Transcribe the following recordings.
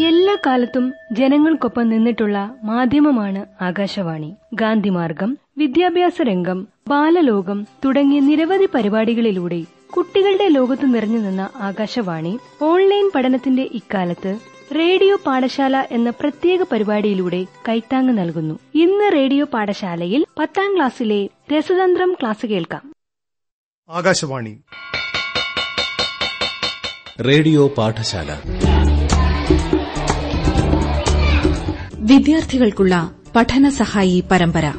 എല്ലാ കാലത്തും ജനങ്ങൾക്കൊപ്പം നിന്നിട്ടുള്ള മാധ്യമമാണ് ആകാശവാണി. ഗാന്ധിമാർഗം വിദ്യാഭ്യാസ രംഗം ബാലലോകം തുടങ്ങിയ നിരവധി പരിപാടികളിലൂടെ കുട്ടികളുടെ ലോകത്ത് നിറഞ്ഞു നിന്ന ആകാശവാണി ഓൺലൈൻ പഠനത്തിന്റെ ഇക്കാലത്ത് റേഡിയോ പാഠശാല എന്ന പ്രത്യേക പരിപാടിയിലൂടെ കൈത്താങ് നൽകുന്നു. ഇന്ന് റേഡിയോ പാഠശാലയിൽ പത്താം ക്ലാസ്സിലെ രസതന്ത്രം ക്ലാസ് കേൾക്കാം. ആകാശവാണി. റേഡിയോ പാഠശാല. വിദ്യാർത്ഥികൾക്കുള്ള പഠനസഹായി പരമ്പര.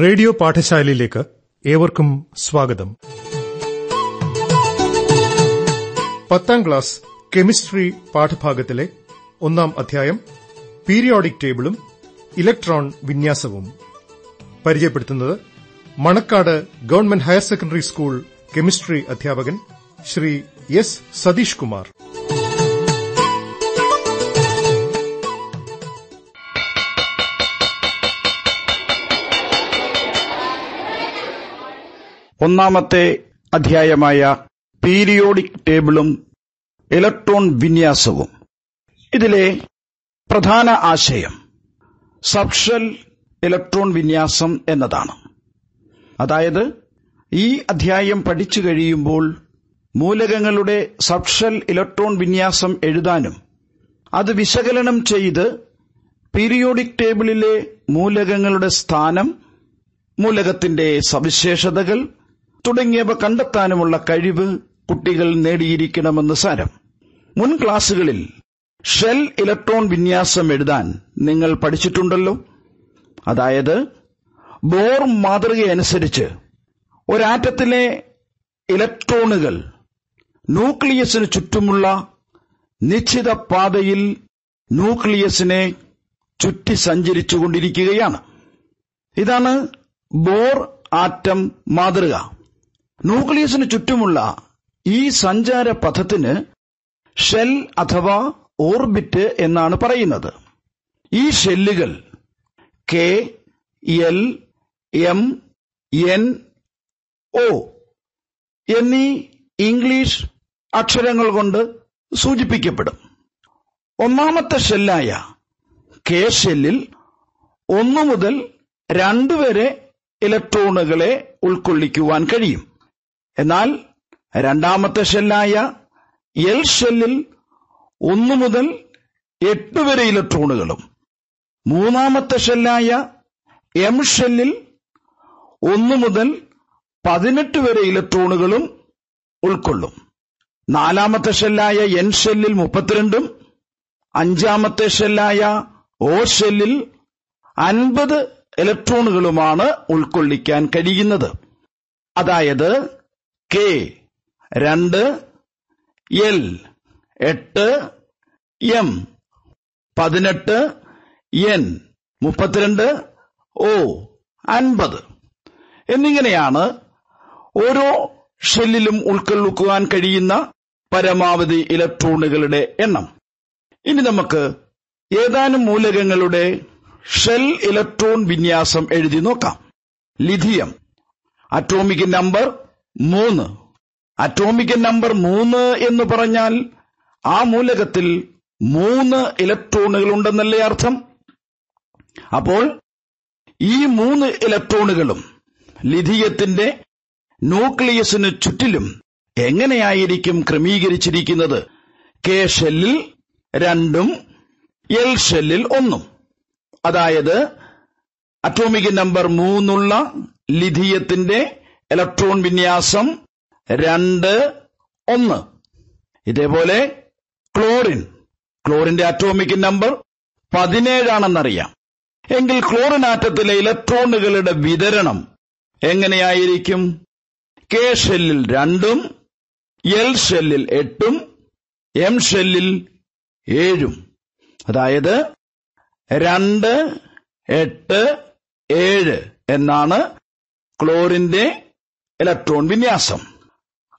റേഡിയോ പാഠശാലയിലേക്ക് ഏവർക്കും സ്വാഗതം. പത്താം ക്ലാസ് കെമിസ്ട്രി പാഠഭാഗത്തിലെ ഒന്നാം അധ്യായം പീരിയോഡിക് ടേബിളും ഇലക്ട്രോൺ വിന്യാസവും. പരിചയപ്പെടുത്തുന്നത് Manakkad government higher secondary school chemistry അധ്യാപകൻ ശ്രീ എസ് സതീഷ് കുമാർ. ഒന്നാമത്തെ അധ്യായമായ പീരിയോഡിക് ടേബിളും ഇലക്ട്രോൺ വിന്യാസവും. ഇതിലെ പ്രധാന ആശയം സബ്ഷൽ ഇലക്ട്രോൺ വിന്യാസം എന്നതാണ്. അതായത് ഈ അധ്യായം പഠിച്ചു കഴിയുമ്പോൾ മൂലകങ്ങളുടെ സബ്ഷൽ ഇലക്ട്രോൺ വിന്യാസം എഴുതാനും അത് വിശകലനം ചെയ്ത് പീരിയോഡിക് ടേബിളിലെ മൂലകങ്ങളുടെ സ്ഥാനം മൂലകത്തിന്റെ സവിശേഷതകൾ തുടങ്ങിയവ കണ്ടെത്താനുമുള്ള കഴിവ് കുട്ടികൾ നേടിയിരിക്കണമെന്ന് സാരം. മുൻ ക്ലാസുകളിൽ ഷെൽ ഇലക്ട്രോൺ വിന്യാസം എഴുതാൻ നിങ്ങൾ പഠിച്ചിട്ടുണ്ടല്ലോ. അതായത് ബോർ മാതൃകയനുസരിച്ച് ഒരാറ്റത്തിലെ ഇലക്ട്രോണുകൾ ന്യൂക്ലിയസിന് ചുറ്റുമുള്ള നിശ്ചിത പാതയിൽ ന്യൂക്ലിയസിനെ ചുറ്റി സഞ്ചരിച്ചുകൊണ്ടിരിക്കുകയാണ്. ഇതാണ് ബോർ ആറ്റം മാതൃക. ന്യൂക്ലിയസിന് ചുറ്റുമുള്ള ഈ സഞ്ചാര പഥത്തിന് ഷെൽ അഥവാ ഓർബിറ്റ് എന്നാണ് പറയുന്നത്. ഈ ഷെല്ലുകൾ K L M N O എന്നീ ഇംഗ്ലീഷ് അക്ഷരങ്ങൾ കൊണ്ട് സൂചിപ്പിക്കപ്പെടും. ഒന്നാമത്തെ ഷെല്ലായ കെ ഷെല്ലിൽ ഒന്നു മുതൽ രണ്ടു വരെ ഇലക്ട്രോണുകളെ ഉൾക്കൊള്ളിക്കുവാൻ കഴിയും. എന്നാൽ രണ്ടാമത്തെ ഷെല്ലായ എൽ ഷെല്ലിൽ ഒന്നു മുതൽ എട്ട് വരെ ഇലക്ട്രോണുകളും. മൂന്നാമത്തെ ഷെല്ലായ എം ഷെല്ലിൽ ഒന്നു മുതൽ പതിനെട്ട് വരെ ഇലക്ട്രോണുകളും ഉൾക്കൊള്ളും. നാലാമത്തെ ഷെല്ലായ എൻ ഷെല്ലിൽ മുപ്പത്തിരണ്ടും അഞ്ചാമത്തെ ഷെല്ലായ ഓ ഷെല്ലിൽ അൻപത് ഇലക്ട്രോണുകളുമാണ് ഉൾക്കൊള്ളിക്കാൻ കഴിയുന്നത്. അതായത് കെ. രണ്ട് എൽ. എട്ട് എം. പതിനെട്ട് എൻ. മുപ്പത്തിരണ്ട് ഒ. അൻപത്. എന്നിങ്ങനെയാണ് ഓരോ ഷെല്ലിലും ഉൾക്കൊള്ളിക്കുവാൻ കഴിയുന്ന പരമാവധി ഇലക്ട്രോണുകളുടെ എണ്ണം. ഇനി നമുക്ക് ഏതാനും മൂലകങ്ങളുടെ ഷെൽ ഇലക്ട്രോൺ വിന്യാസം എഴുതി നോക്കാം. ലിഥിയം. അറ്റോമിക് നമ്പർ മൂന്ന്. അറ്റോമിക് നമ്പർ മൂന്ന് എന്ന് പറഞ്ഞാൽ ആ മൂലകത്തിൽ മൂന്ന് ഇലക്ട്രോണുകൾ ഉണ്ടെന്നല്ലേ അർത്ഥം? അപ്പോൾ ഈ മൂന്ന് ഇലക്ട്രോണുകളും ലിഥിയത്തിന്റെ ന്യൂക്ലിയസിന് ചുറ്റിലും എങ്ങനെയായിരിക്കും ക്രമീകരിച്ചിരിക്കുന്നത്? കെ ഷെല്ലിൽ രണ്ടും എൽ ഷെല്ലിൽ ഒന്നും. അതായത് അറ്റോമിക് നമ്പർ മൂന്നുള്ള ലിഥിയത്തിന്റെ ഇലക്ട്രോൺ വിന്യാസം രണ്ട് ഒന്ന്. ഇതേപോലെ ക്ലോറിൻ. ക്ലോറിന്റെ അറ്റോമിക് നമ്പർ പതിനേഴാണെന്നറിയാം. എങ്കിൽ ക്ലോറിൻ ആറ്റത്തിലെ ഇലക്ട്രോണുകളുടെ വിതരണം എങ്ങനെയായിരിക്കും? കെ ഷെല്ലിൽ രണ്ടും എൽ ഷെല്ലിൽ എട്ടും എം ഷെല്ലിൽ ഏഴും. അതായത് രണ്ട് എട്ട് ഏഴ് എന്നാണ് ക്ലോറിന്റെ ഇലക്ട്രോൺ വിന്യാസം.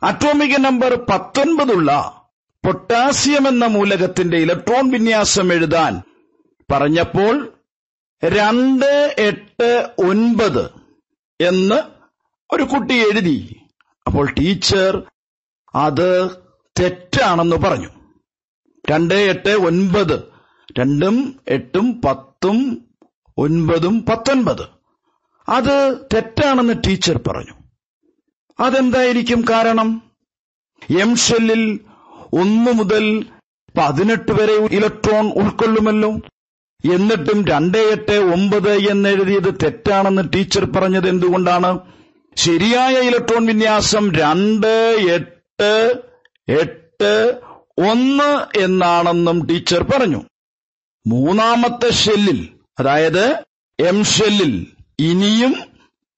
അറ്റോമിക നമ്പർ പത്തൊൻപതുള്ള പൊട്ടാസ്യം എന്ന മൂലകത്തിന്റെ ഇലക്ട്രോൺ വിന്യാസം എഴുതാൻ പറഞ്ഞപ്പോൾ രണ്ട് എട്ട് ഒൻപത് എന്ന് ഒരു കുട്ടി എഴുതി. അപ്പോൾ ടീച്ചർ അത് തെറ്റാണെന്ന് പറഞ്ഞു. രണ്ട് എട്ട് ഒൻപത്. രണ്ടും എട്ടും പത്തും ഒൻപതും പത്തൊൻപത്. അത് തെറ്റാണെന്ന് ടീച്ചർ പറഞ്ഞു. അതെന്തായിരിക്കും കാരണം? എം ഷെല്ലിൽ ഒന്നു മുതൽ പതിനെട്ട് വരെ ഇലക്ട്രോൺ ഉൾക്കൊള്ളുമല്ലോ. എന്നിട്ടും രണ്ട് എട്ട് ഒമ്പത് എന്നെഴുതിയത് തെറ്റാണെന്ന് ടീച്ചർ പറഞ്ഞത് എന്തുകൊണ്ടാണ്? ശരിയായ ഇലക്ട്രോൺ വിന്യാസം രണ്ട് എട്ട് എട്ട് ഒന്ന് എന്നാണെന്നും ടീച്ചർ പറഞ്ഞു. മൂന്നാമത്തെ ഷെല്ലിൽ അതായത് എം ഷെല്ലിൽ ഇനിയും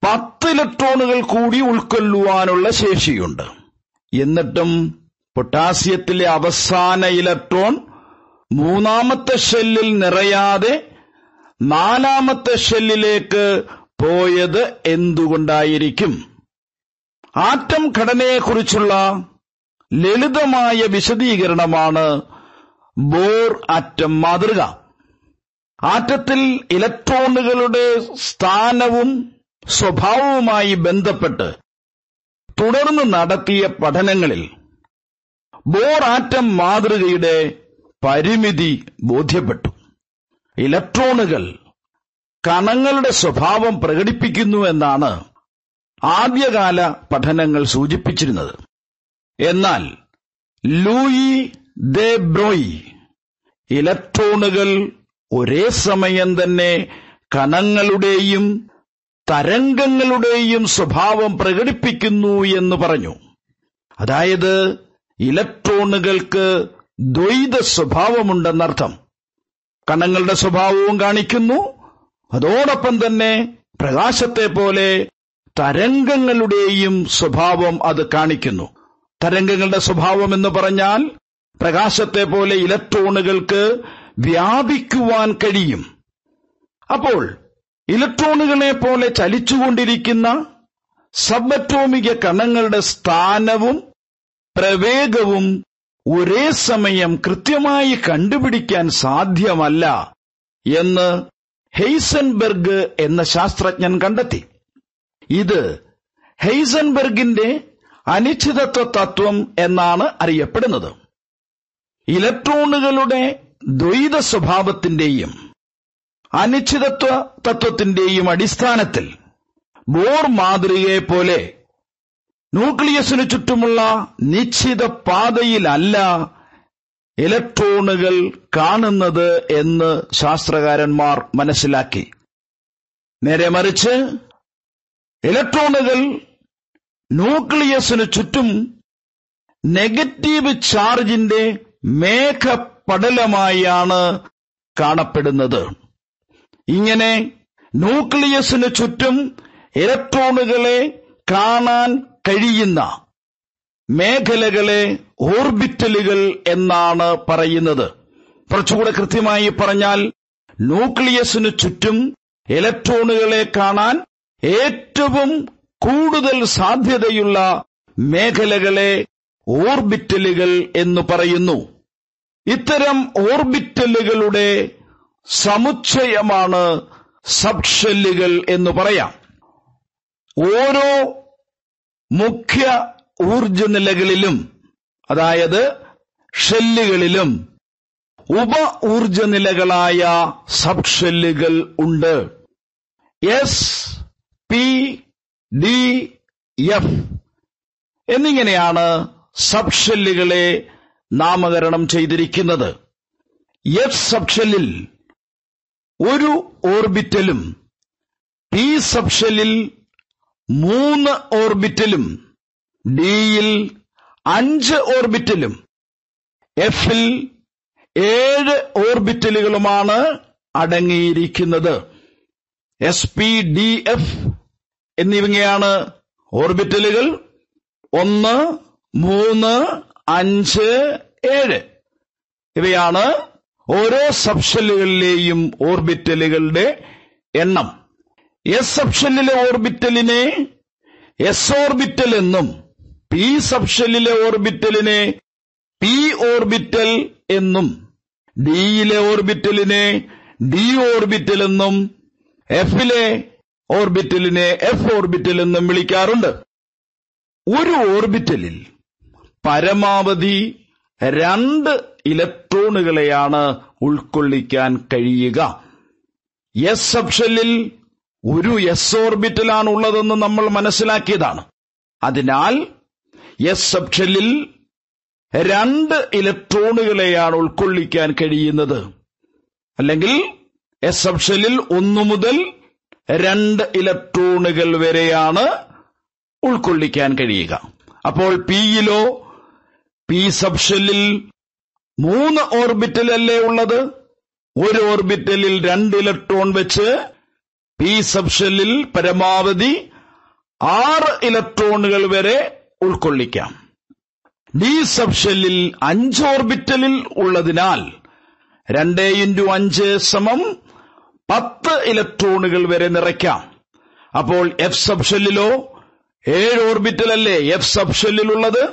പത്ത് ഇലക്ട്രോണുകൾ കൂടി ഉൾക്കൊള്ളുവാനുള്ള ശേഷിയുണ്ട്. എന്നിട്ടും പൊട്ടാസ്യത്തിലെ അവസാന ഇലക്ട്രോൺ മൂന്നാമത്തെ ഷെല്ലിൽ നിറയാതെ നാലാമത്തെ ഷെല്ലിലേക്ക് പോയത് എന്തുകൊണ്ടായിരിക്കും? ആറ്റം ഘടനയെക്കുറിച്ചുള്ള ലളിതമായ വിശദീകരണമാണ് ബോർ ആറ്റം മാതൃക. ആറ്റത്തിൽ ഇലക്ട്രോണുകളുടെ സ്ഥാനവും സ്വഭാവവുമായി ബന്ധപ്പെട്ട് തുടർന്ന് നടത്തിയ പഠനങ്ങളിൽ ബോറാറ്റം മാതൃകയുടെ പരിമിതി ബോധ്യപ്പെട്ടു. ഇലക്ട്രോണുകൾ കണങ്ങളുടെ സ്വഭാവം പ്രകടിപ്പിക്കുന്നു എന്നാണ് ആദ്യകാല പഠനങ്ങൾ സൂചിപ്പിച്ചിരുന്നത്. എന്നാൽ ലൂയി ദെ ബ്രോയി ഇലക്ട്രോണുകൾ ഒരേ സമയം തന്നെ കണങ്ങളുടെയും തരംഗങ്ങളുടെയും സ്വഭാവം പ്രകടിപ്പിക്കുന്നു എന്ന് പറഞ്ഞു. അതായത് ഇലക്ട്രോണുകൾക്ക് ദ്വൈത സ്വഭാവമുണ്ടെന്നർത്ഥം. കണങ്ങളുടെ സ്വഭാവവും കാണിക്കുന്നു. അതോടൊപ്പം തന്നെ പ്രകാശത്തെ പോലെ തരംഗങ്ങളുടെയും സ്വഭാവം അത് കാണിക്കുന്നു. തരംഗങ്ങളുടെ സ്വഭാവം എന്ന് പറഞ്ഞാൽ പ്രകാശത്തെ പോലെ ഇലക്ട്രോണുകൾക്ക് വ്യാപിക്കുവാൻ കഴിയും. അപ്പോൾ ഇലക്ട്രോണുകളെ പോലെ ചലിച്ചുകൊണ്ടിരിക്കുന്ന സബറ്റോമിക കണങ്ങളുടെ സ്ഥാനവും പ്രവേഗവും ഒരേ സമയം കൃത്യമായി കണ്ടുപിടിക്കാൻ സാധ്യമല്ല എന്ന് ഹെയ്സൻബെർഗ് എന്ന ശാസ്ത്രജ്ഞൻ കണ്ടെത്തി. ഇത് ഹെയ്സൻബെർഗിന്റെ അനിശ്ചിതത്വ തത്വം എന്നാണ് അറിയപ്പെടുന്നത്. ഇലക്ട്രോണുകളുടെ ദ്വൈത സ്വഭാവത്തിന്റെയും അനിശ്ചിതത്വ തത്വത്തിന്റെയും അടിസ്ഥാനത്തിൽ ബോർ മാതൃകയെ പോലെ ന്യൂക്ലിയസിനു ചുറ്റുമുള്ള നിശ്ചിത പാതയിലല്ല ഇലക്ട്രോണുകൾ കാണുന്നത് എന്ന് ശാസ്ത്രകാരന്മാർ മനസ്സിലാക്കി. നേരെ മറിച്ച് ഇലക്ട്രോണുകൾ ന്യൂക്ലിയസിനു ചുറ്റും നെഗറ്റീവ് ചാർജിന്റെ മേഘപടലമായാണ് കാണപ്പെടുന്നത്. ഇങ്ങനെ ന്യൂക്ലിയസിന് ചുറ്റും ഇലക്ട്രോണുകളെ കാണാൻ കഴിയുന്ന മേഖലകളെ ഓർബിറ്റലുകൾ എന്നാണ് പറയുന്നത്. കുറച്ചുകൂടെ കൃത്യമായി പറഞ്ഞാൽ ന്യൂക്ലിയസിന് ചുറ്റും ഇലക്ട്രോണുകളെ കാണാൻ ഏറ്റവും കൂടുതൽ സാധ്യതയുള്ള മേഖലകളെ ഓർബിറ്റലുകൾ എന്ന് പറയുന്നു. ഇത്തരം ഓർബിറ്റലുകളുടെ സമുച്ചയമാണ് സബ്ഷെല്ലുകൾ എന്ന് പറയാം. ഓരോ മുഖ്യ ഊർജ നിലകളിലും അതായത് ഷെല്ലുകളിലും ഉപ ഊർജ നിലകളായ സബ്ഷെല്ലുകൾ ഉണ്ട്. എസ് പി ഡി എഫ് എന്നിങ്ങനെയാണ് സബ്ഷെല്ലുകളെ നാമകരണം ചെയ്തിരിക്കുന്നത്. എഫ് സബ്ഷെല്ലിൽ ഒരു ഓർബിറ്റലും പി സബ്ഷെല്ലിൽ മൂന്ന് ഓർബിറ്റലും ഡിയിൽ അഞ്ച് ഓർബിറ്റലും എഫിൽ ഏഴ് ഓർബിറ്റലുകളുമാണ് അടങ്ങിയിരിക്കുന്നത്. എസ് പി ഡി എഫ് എന്നിവയാണ് ഓർബിറ്റലുകൾ. ഒന്ന് മൂന്ന് അഞ്ച് ഏഴ്. ഇവയാണ് ഓരോ സബ്ഷെല്ലുകളിലെയും ഓർബിറ്റലുകളുടെ എണ്ണം. എസ് സബ്ഷെല്ലിലെ ഓർബിറ്റലിനെ എസ് ഓർബിറ്റൽ എന്നും പി സബ്ഷെല്ലിലെ ഓർബിറ്റലിനെ പി ഓർബിറ്റൽ എന്നും ഡിയിലെ ഓർബിറ്റലിനെ ഡി ഓർബിറ്റൽ എന്നും എഫിലെ ഓർബിറ്റലിനെ എഫ് ഓർബിറ്റൽ എന്നും വിളിക്കാറുണ്ട്. ഒരു ഓർബിറ്റലിൽ പരമാവധി രണ്ട് ഇലക്ട്രോണുകളെയാണ് ഉൾക്കൊള്ളിക്കാൻ കഴിയുക. എസ് സബ്ഷെല്ലിൽ ഒരു എസ് ഓർബിറ്റലാണ് ഉള്ളതെന്ന് നമ്മൾ മനസ്സിലാക്കിയതാണ്. അതിനാൽ എസ് സബ്ഷെല്ലിൽ രണ്ട് ഇലക്ട്രോണുകളെയാണ് ഉൾക്കൊള്ളിക്കാൻ കഴിയുന്നത്. അല്ലെങ്കിൽ എസ് സബ്ഷെല്ലിൽ ഒന്നു മുതൽ രണ്ട് ഇലക്ട്രോണുകൾ വരെയാണ് ഉൾക്കൊള്ളിക്കാൻ കഴിയുക. അപ്പോൾ പിയിലോ പി സബ്ഷെല്ലിൽ മൂന്ന് ഓർബിറ്റലല്ലേ ഉള്ളത്? ഒരു ഓർബിറ്റലിൽ രണ്ട് ഇലക്ട്രോൺ വെച്ച് പി സബ്ഷലിൽ പരമാവധി ആറ് ഇലക്ട്രോണുകൾ വരെ ഉൾക്കൊള്ളിക്കാം. ഡി സബ്ഷെല്ലിൽ അഞ്ച് ഓർബിറ്റലിൽ ഉള്ളതിനാൽ രണ്ട് ഇന്റു അഞ്ച് സമം പത്ത് ഇലക്ട്രോണുകൾ വരെ നിറയ്ക്കാം. അപ്പോൾ എഫ് സബ്ഷെല്ലിലോ ഏഴ് ഓർബിറ്റലല്ലേ എഫ് സബ്ഷെല്ലിലുള്ളത്?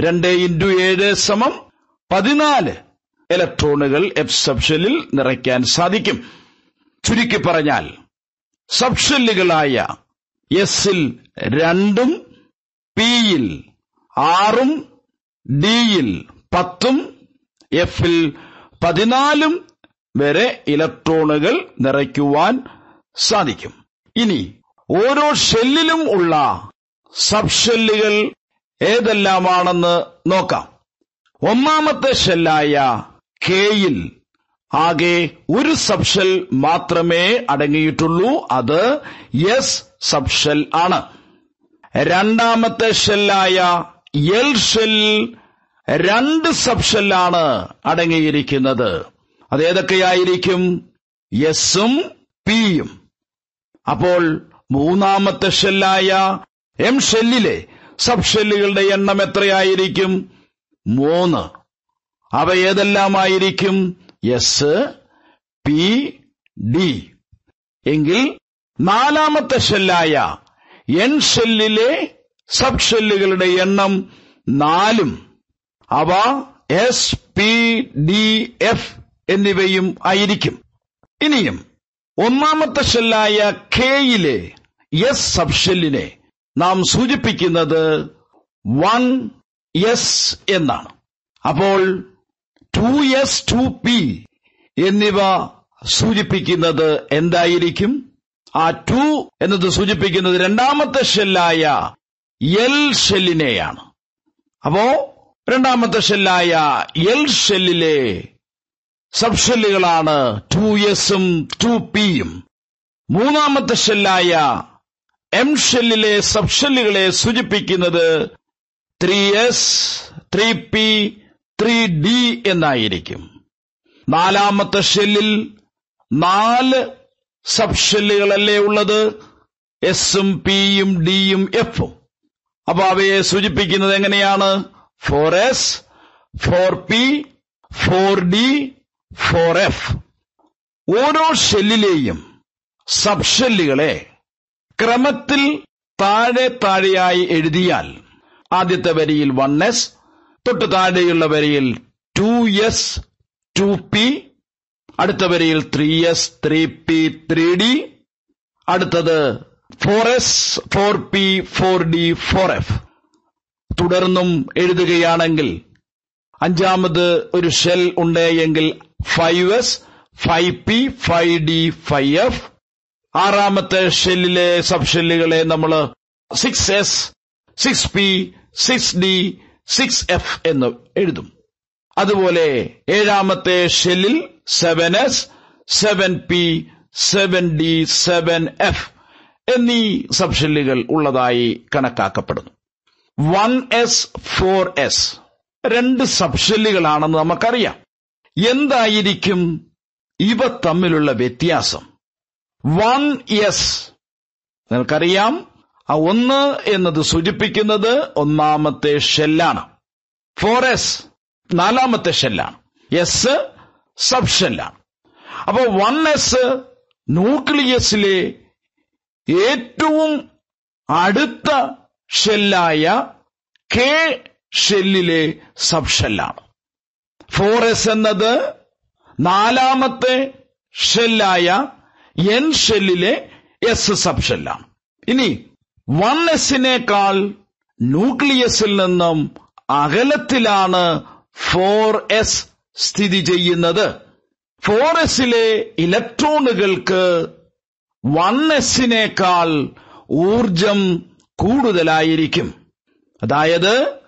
രണ്ട് ഇന്റു ഏഴ് സമം പതിനാല് ഇലക്ട്രോണുകൾ എഫ് സബ്ഷെല്ലിൽ നിറയ്ക്കാൻ സാധിക്കും. ചുരുക്കി പറഞ്ഞാൽ സബ്ഷെല്ലുകളായ എസിൽ രണ്ടും പിയിൽ ആറും ഡിയിൽ പത്തും എഫിൽ പതിനാലും വരെ ഇലക്ട്രോണുകൾ നിറയ്ക്കുവാൻ സാധിക്കും. ഇനി ഓരോ ഷെല്ലിലും ഉള്ള സബ്ഷെല്ലുകൾ ഏതെല്ലാമാണെന്ന് നോക്കാം. ഒന്നാമത്തെ ഷെല്ലായ കെയിൽ ആകെ ഒരു സബ്ഷൽ മാത്രമേ അടങ്ങിയിട്ടുള്ളൂ. അത് എസ് സബ്ഷൽ ആണ്. രണ്ടാമത്തെ ഷെല്ലായ എൽ ഷെൽ രണ്ട് സബ്ഷെല്ലാണ് അടങ്ങിയിരിക്കുന്നത്. അതേതൊക്കെയായിരിക്കും എസും പിയും അപ്പോൾ മൂന്നാമത്തെ ഷെല്ലായ എം ഷെല്ലിലെ സബ്ഷെല്ലുകളുടെ എണ്ണം എത്രയായിരിക്കും? മൂന്ന്. അവ ഏതെല്ലാമായിരിക്കും? എസ് പി ഡി എങ്കിൽ നാലാമത്തെ ഷെല്ലായ എൻ ഷെല്ലിലെ സബ് ഷെല്ലുകളുടെ എണ്ണം നാലും. അവ എസ് പി ഡി എഫ് എന്നിവയും ആയിരിക്കും. ഇനിയും ഒന്നാമത്തെ ഷെല്ലായ കെയിലെ എസ് സബ്ഷെല്ലിനെ നാം സൂചിപ്പിക്കുന്നത് വൺ എസ് എന്നാണ്. അപ്പോൾ ടു എസ് ടു പി എന്നിവ സൂചിപ്പിക്കുന്നത് എന്തായിരിക്കും? ആ ടു എന്നത് സൂചിപ്പിക്കുന്നത് രണ്ടാമത്തെ ഷെല്ലായ എൽ ഷെല്ലിനെയാണ്. അപ്പോ രണ്ടാമത്തെ ഷെല്ലായ എൽ ഷെല്ലിലെ സബ് ഷെല്ലുകളാണ് ടു എസും ടു പിയും മൂന്നാമത്തെ ഷെല്ലായ എം ഷെല്ലിലെ സബ് ഷെല്ലുകളെ സൂചിപ്പിക്കുന്നത് three s three p three d എന്നായിരിക്കും. നാലാമത്തെ ഷെല്ലിൽ നാല് സബ് ഷെല്ലുകളല്ലേ ഉള്ളത് എസും പിയും ഡിയും എഫും അപ്പൊ അവയെ സൂചിപ്പിക്കുന്നത് എങ്ങനെയാണ്? Four s four p four d four f ഓരോ ഷെല്ലിലെയും സബ്ഷെല്ലുകളെ ക്രമത്തിൽ താഴെ താഴെയായി എഴുതിയാൽ ആദ്യത്തെ വരിയിൽ വൺ എസ് തൊട്ട് താഴെയുള്ള വരിയിൽ ടു എസ് ടു പി അടുത്ത വരിയിൽ three s three p three d അടുത്തത് four s four p four d four f തുടർന്നും എഴുതുകയാണെങ്കിൽ അഞ്ചാമത് ഒരു ഷെൽ ഉണ്ടെങ്കിൽ five s five p five d five f ആറാമത്തെ ഷെല്ലിലെ സബ് ഷെല്ലുകളെ നമ്മൾ six s six p six d six f എന്ന് എഴുതും. അതുപോലെ ഏഴാമത്തെ ഷെല്ലിൽ seven s seven p seven d seven f എന്നീ സബ്ഷെല്ലുകൾ ഉള്ളതായി കണക്കാക്കപ്പെടുന്നു. വൺ എസ് ഫോർ എസ് രണ്ട് സബ്ഷെല്ലുകളാണെന്ന് നമുക്കറിയാം. എന്തായിരിക്കും ഇവ തമ്മിലുള്ള വ്യത്യാസം? വൺ എസ് നിങ്ങൾക്കറിയാം ആ ഒന്ന് എന്നത് സൂചിപ്പിക്കുന്നത് ഒന്നാമത്തെ ഷെല്ലാണ്. ഫോർ എസ് നാലാമത്തെ ഷെല്ലാണ്. എസ് സബ് ഷെല്ലാണ് അപ്പോൾ വൺ എസ് ന്യൂക്ലിയസിലെ ഏറ്റവും അടുത്ത ഷെല്ലായ കെ ഷെല്ലിലെ സബ് ഷെല്ലാണ് ഫോർ എസ് എന്നത് നാലാമത്തെ ഷെല്ലായ എൻ ഷെല്ലിലെ എസ് സബ് ഷെല്ലാണ് ഇനി വൺ എസിനേക്കാൾ ന്യൂക്ലിയസിൽ നിന്നും അകലത്തിലാണ് ഫോർ എസ് സ്ഥിതി ചെയ്യുന്നത്. ഫോർ എസിലെ ഇലക്ട്രോണുകൾക്ക് വൺ എസിനേക്കാൾ ഊർജം കൂടുതലായിരിക്കും. അതായത്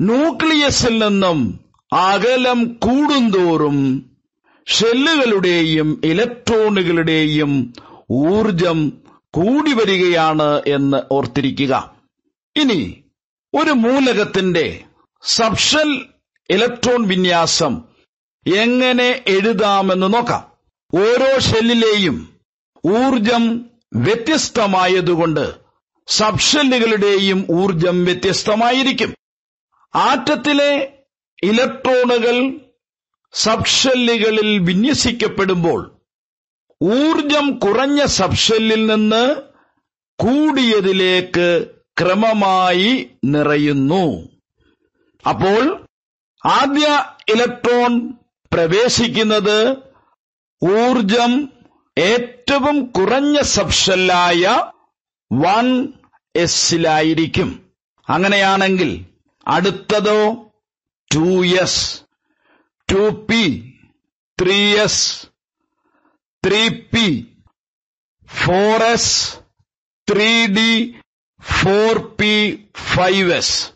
ന്യൂക്ലിയസിൽ നിന്നും അകലം കൂടുന്തോറും ഷെല്ലുകളുടെയും ഇലക്ട്രോണുകളുടെയും ഊർജം കൂടി വരികയാണ് എന്ന് ഓർത്തിരിക്കുക. ഇനി ഒരു മൂലകത്തിന്റെ സബ്ഷൽ ഇലക്ട്രോൺ വിന്യാസം എങ്ങനെ എഴുതാമെന്ന് നോക്കാം. ഓരോ ഷെല്ലിലെയും ഊർജം വ്യത്യസ്തമായതുകൊണ്ട് സബ്ഷെല്ലുകളുടെയും ഊർജം വ്യത്യസ്തമായിരിക്കും. ആറ്റത്തിലെ ഇലക്ട്രോണുകൾ സബ്ഷെല്ലുകളിൽ വിന്യസിക്കപ്പെടുമ്പോൾ ഊർജം കുറഞ്ഞ സബ്ഷെല്ലിൽ നിന്ന് കൂടിയതിലേക്ക് ക്രമമായി നിറയുന്നു. അപ്പോൾ ആദ്യ ഇലക്ട്രോൺ പ്രവേശിക്കുന്നത് ഊർജം ഏറ്റവും കുറഞ്ഞ സബ്ഷെല്ലായ വൺ എസിലായിരിക്കും അങ്ങനെയാണെങ്കിൽ അടുത്തതോ two s two p three s three p. Four s. Three d. Four p five s.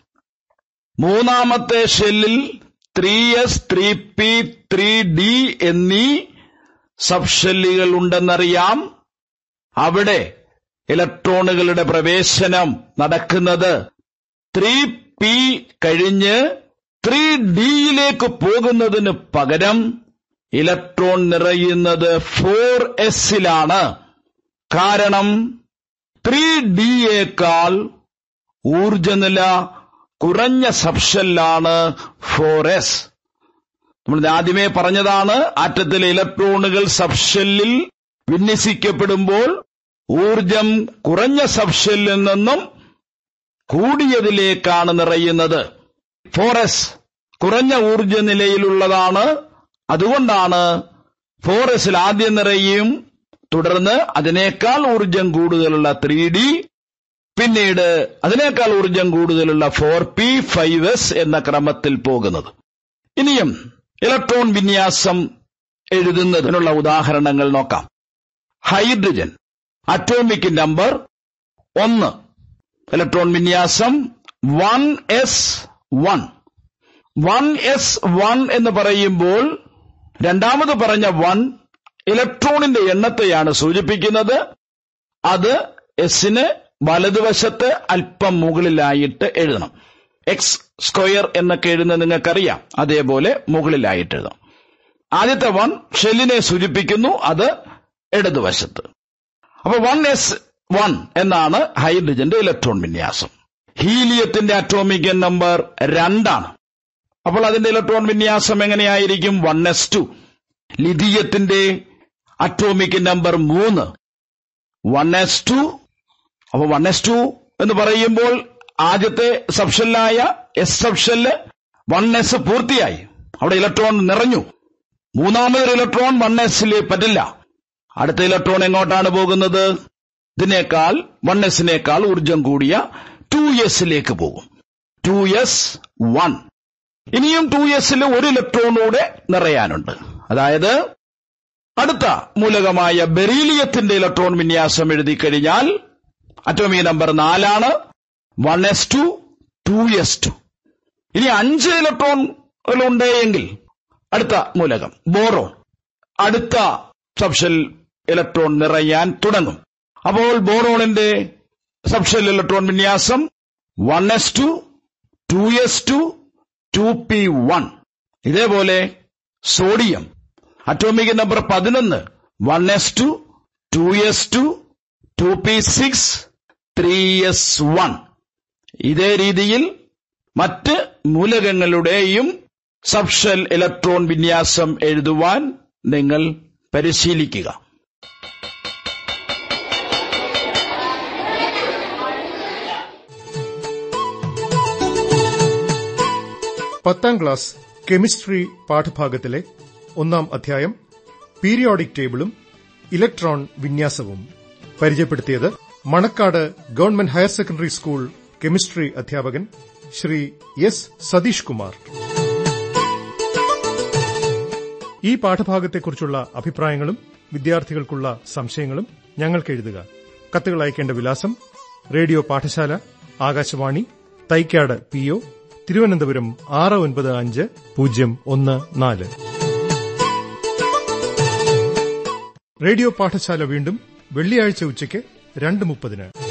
മൂന്നാമത്തെ ഷെല്ലിൽ three s three p three d എന്നീ സബ്ഷെല്ലുകൾ ഉണ്ടെന്നറിയാം. അവിടെ ഇലക്ട്രോണുകളുടെ പ്രവേശനം നടക്കുന്നത് ത്രീ പി കഴിഞ്ഞ് ത്രീ ഡിയിലേക്ക് പോകുന്നതിന് പകരം ഇലക്ട്രോൺ നിറയുന്നത് ഫോർ എസിലാണ്. കാരണം ത്രീ ഡിയേക്കാൾ ഊർജനില കുറഞ്ഞ സബ്ഷല്ലാണ് ഫോർ എസ്. നമ്മൾ ആദ്യമേ പറഞ്ഞതാണ് ആറ്റത്തിലെ ഇലക്ട്രോണുകൾ സബ്ഷെല്ലിൽ വിന്യസിക്കപ്പെടുമ്പോൾ ഊർജം കുറഞ്ഞ സബ്ഷെല്ലിൽ നിന്നും കൂടിയതിലേക്കാണ് നിറയുന്നത്. ഫോറസ് കുറഞ്ഞ ഊർജ നിലയിലുള്ളതാണ് അതുകൊണ്ടാണ് ഫോറസിൽ ആദ്യം നിറയും തുടർന്ന് അതിനേക്കാൾ ഊർജം കൂടുതലുള്ള ത്രീ ഡി പിന്നീട് അതിനേക്കാൾ ഊർജം കൂടുതലുള്ള ഫോർ പി ഫൈവ് എസ് എന്ന ക്രമത്തിൽ പോകുന്നത്. ഇനിയും ഇലക്ട്രോൺ വിന്യാസം എഴുതുന്നതിനുള്ള ഉദാഹരണങ്ങൾ നോക്കാം. ഹൈഡ്രജൻ അറ്റോമിക് നമ്പർ ഒന്ന്. ഇലക്ട്രോൺ വിന്യാസം one s one. One s one എന്ന് പറയുമ്പോൾ രണ്ടാമത് പറഞ്ഞ വൺ ഇലക്ട്രോണിന്റെ എണ്ണത്തെയാണ് സൂചിപ്പിക്കുന്നത്. അത് എസിന് വലതുവശത്ത് അല്പം മുകളിലായിട്ട് എഴുതണം. എക്സ് സ്ക്വയർ എന്നൊക്കെ എഴുതുന്നത് നിങ്ങൾക്കറിയാം. അതേപോലെ മുകളിലായിട്ട് എഴുതണം. ആദ്യത്തെ വൺ ഷെല്ലിനെ സൂചിപ്പിക്കുന്നു. അത് ഇടതുവശത്ത്. അപ്പൊ വൺ എസ് വൺ എന്നാണ് ഹൈഡ്രജന്റെ ഇലക്ട്രോൺ വിന്യാസം. ഹീലിയത്തിന്റെ അറ്റോമിക് നമ്പർ രണ്ടാണ്. അപ്പോൾ അതിന്റെ ഇലക്ട്രോൺ വിന്യാസം എങ്ങനെയായിരിക്കും? വൺ എസ് ടു ലിഥിയത്തിന്റെ അറ്റോമിക് നമ്പർ മൂന്ന്. വൺ എസ് ടു അപ്പൊ വൺ എസ് ടു എന്ന് പറയുമ്പോൾ ആദ്യത്തെ സബ്ഷെല്ലായ എസ് സബ്ഷെല്ല് വൺ എസ് പൂർത്തിയായി. അവിടെ ഇലക്ട്രോൺ നിറഞ്ഞു. മൂന്നാമതൊരു ഇലക്ട്രോൺ വൺ ലേ പറ്റില്ല. അടുത്ത ഇലക്ട്രോൺ എങ്ങോട്ടാണ് പോകുന്നത്? ഇതിനേക്കാൾ വൺ എസിനേക്കാൾ ഊർജം കൂടിയ ടു എസിലേക്ക് പോകും. ടു എസ് വൺ ഇനിയും ടു എസിൽ ഒരു ഇലക്ട്രോണൂടെ നിറയാനുണ്ട്. അതായത് അടുത്ത മൂലകമായ ബെറീലിയത്തിന്റെ ഇലക്ട്രോൺ വിന്യാസം എഴുതി കഴിഞ്ഞാൽ അറ്റോമി നമ്പർ നാലാണ് one s two two s two ഇനി അഞ്ച് ഇലക്ട്രോണുകൾ ഉണ്ടെങ്കിൽ അടുത്ത മൂലകം ബോറോൺ അടുത്ത സബ്ഷൽ ഇലക്ട്രോൺ നിറയാൻ തുടങ്ങും. അപ്പോൾ ബോറോണിന്റെ സബ്ഷൽ ഇലക്ട്രോൺ വിന്യാസം one s two two s two two p one ഇതേപോലെ സോഡിയം അറ്റോമിക് നമ്പർ പതിനൊന്ന് one s two two s two two p six three s one ഇതേ രീതിയിൽ മറ്റ് മൂലകങ്ങളുടെയും സബ്ഷൽ ഇലക്ട്രോൺ വിന്യാസം എഴുതുവാൻ നിങ്ങൾ പരിശീലിക്കുക. പത്താം ക്ലാസ് കെമിസ്ട്രി പാഠഭാഗത്തിലെ ഒന്നാം അധ്യായം പീരിയോഡിക് ടേബിളും ഇലക്ട്രോൺ വിന്യാസവും പരിചയപ്പെടുത്തിയത് Manacaud government higher secondary school chemistry അധ്യാപകൻ ശ്രീ എസ് സതീഷ് കുമാർ. ഈ പാഠഭാഗത്തെക്കുറിച്ചുള്ള അഭിപ്രായങ്ങളും വിദ്യാർത്ഥികൾക്കുള്ള സംശയങ്ങളും ഞങ്ങൾക്ക് എഴുതുക. കത്തുകൾ അയക്കേണ്ട വിലാസം റേഡിയോ പാഠശാല ആകാശവാണി തൈക്കാട് പി തിരുവനന്തപുരം ആറ് ഒൻപത് അഞ്ച് പൂജ്യം ഒന്ന് നാല്. റേഡിയോ പാഠശാല വീണ്ടും വെള്ളിയാഴ്ച ഉച്ചയ്ക്ക് രണ്ട് മുപ്പതിന്.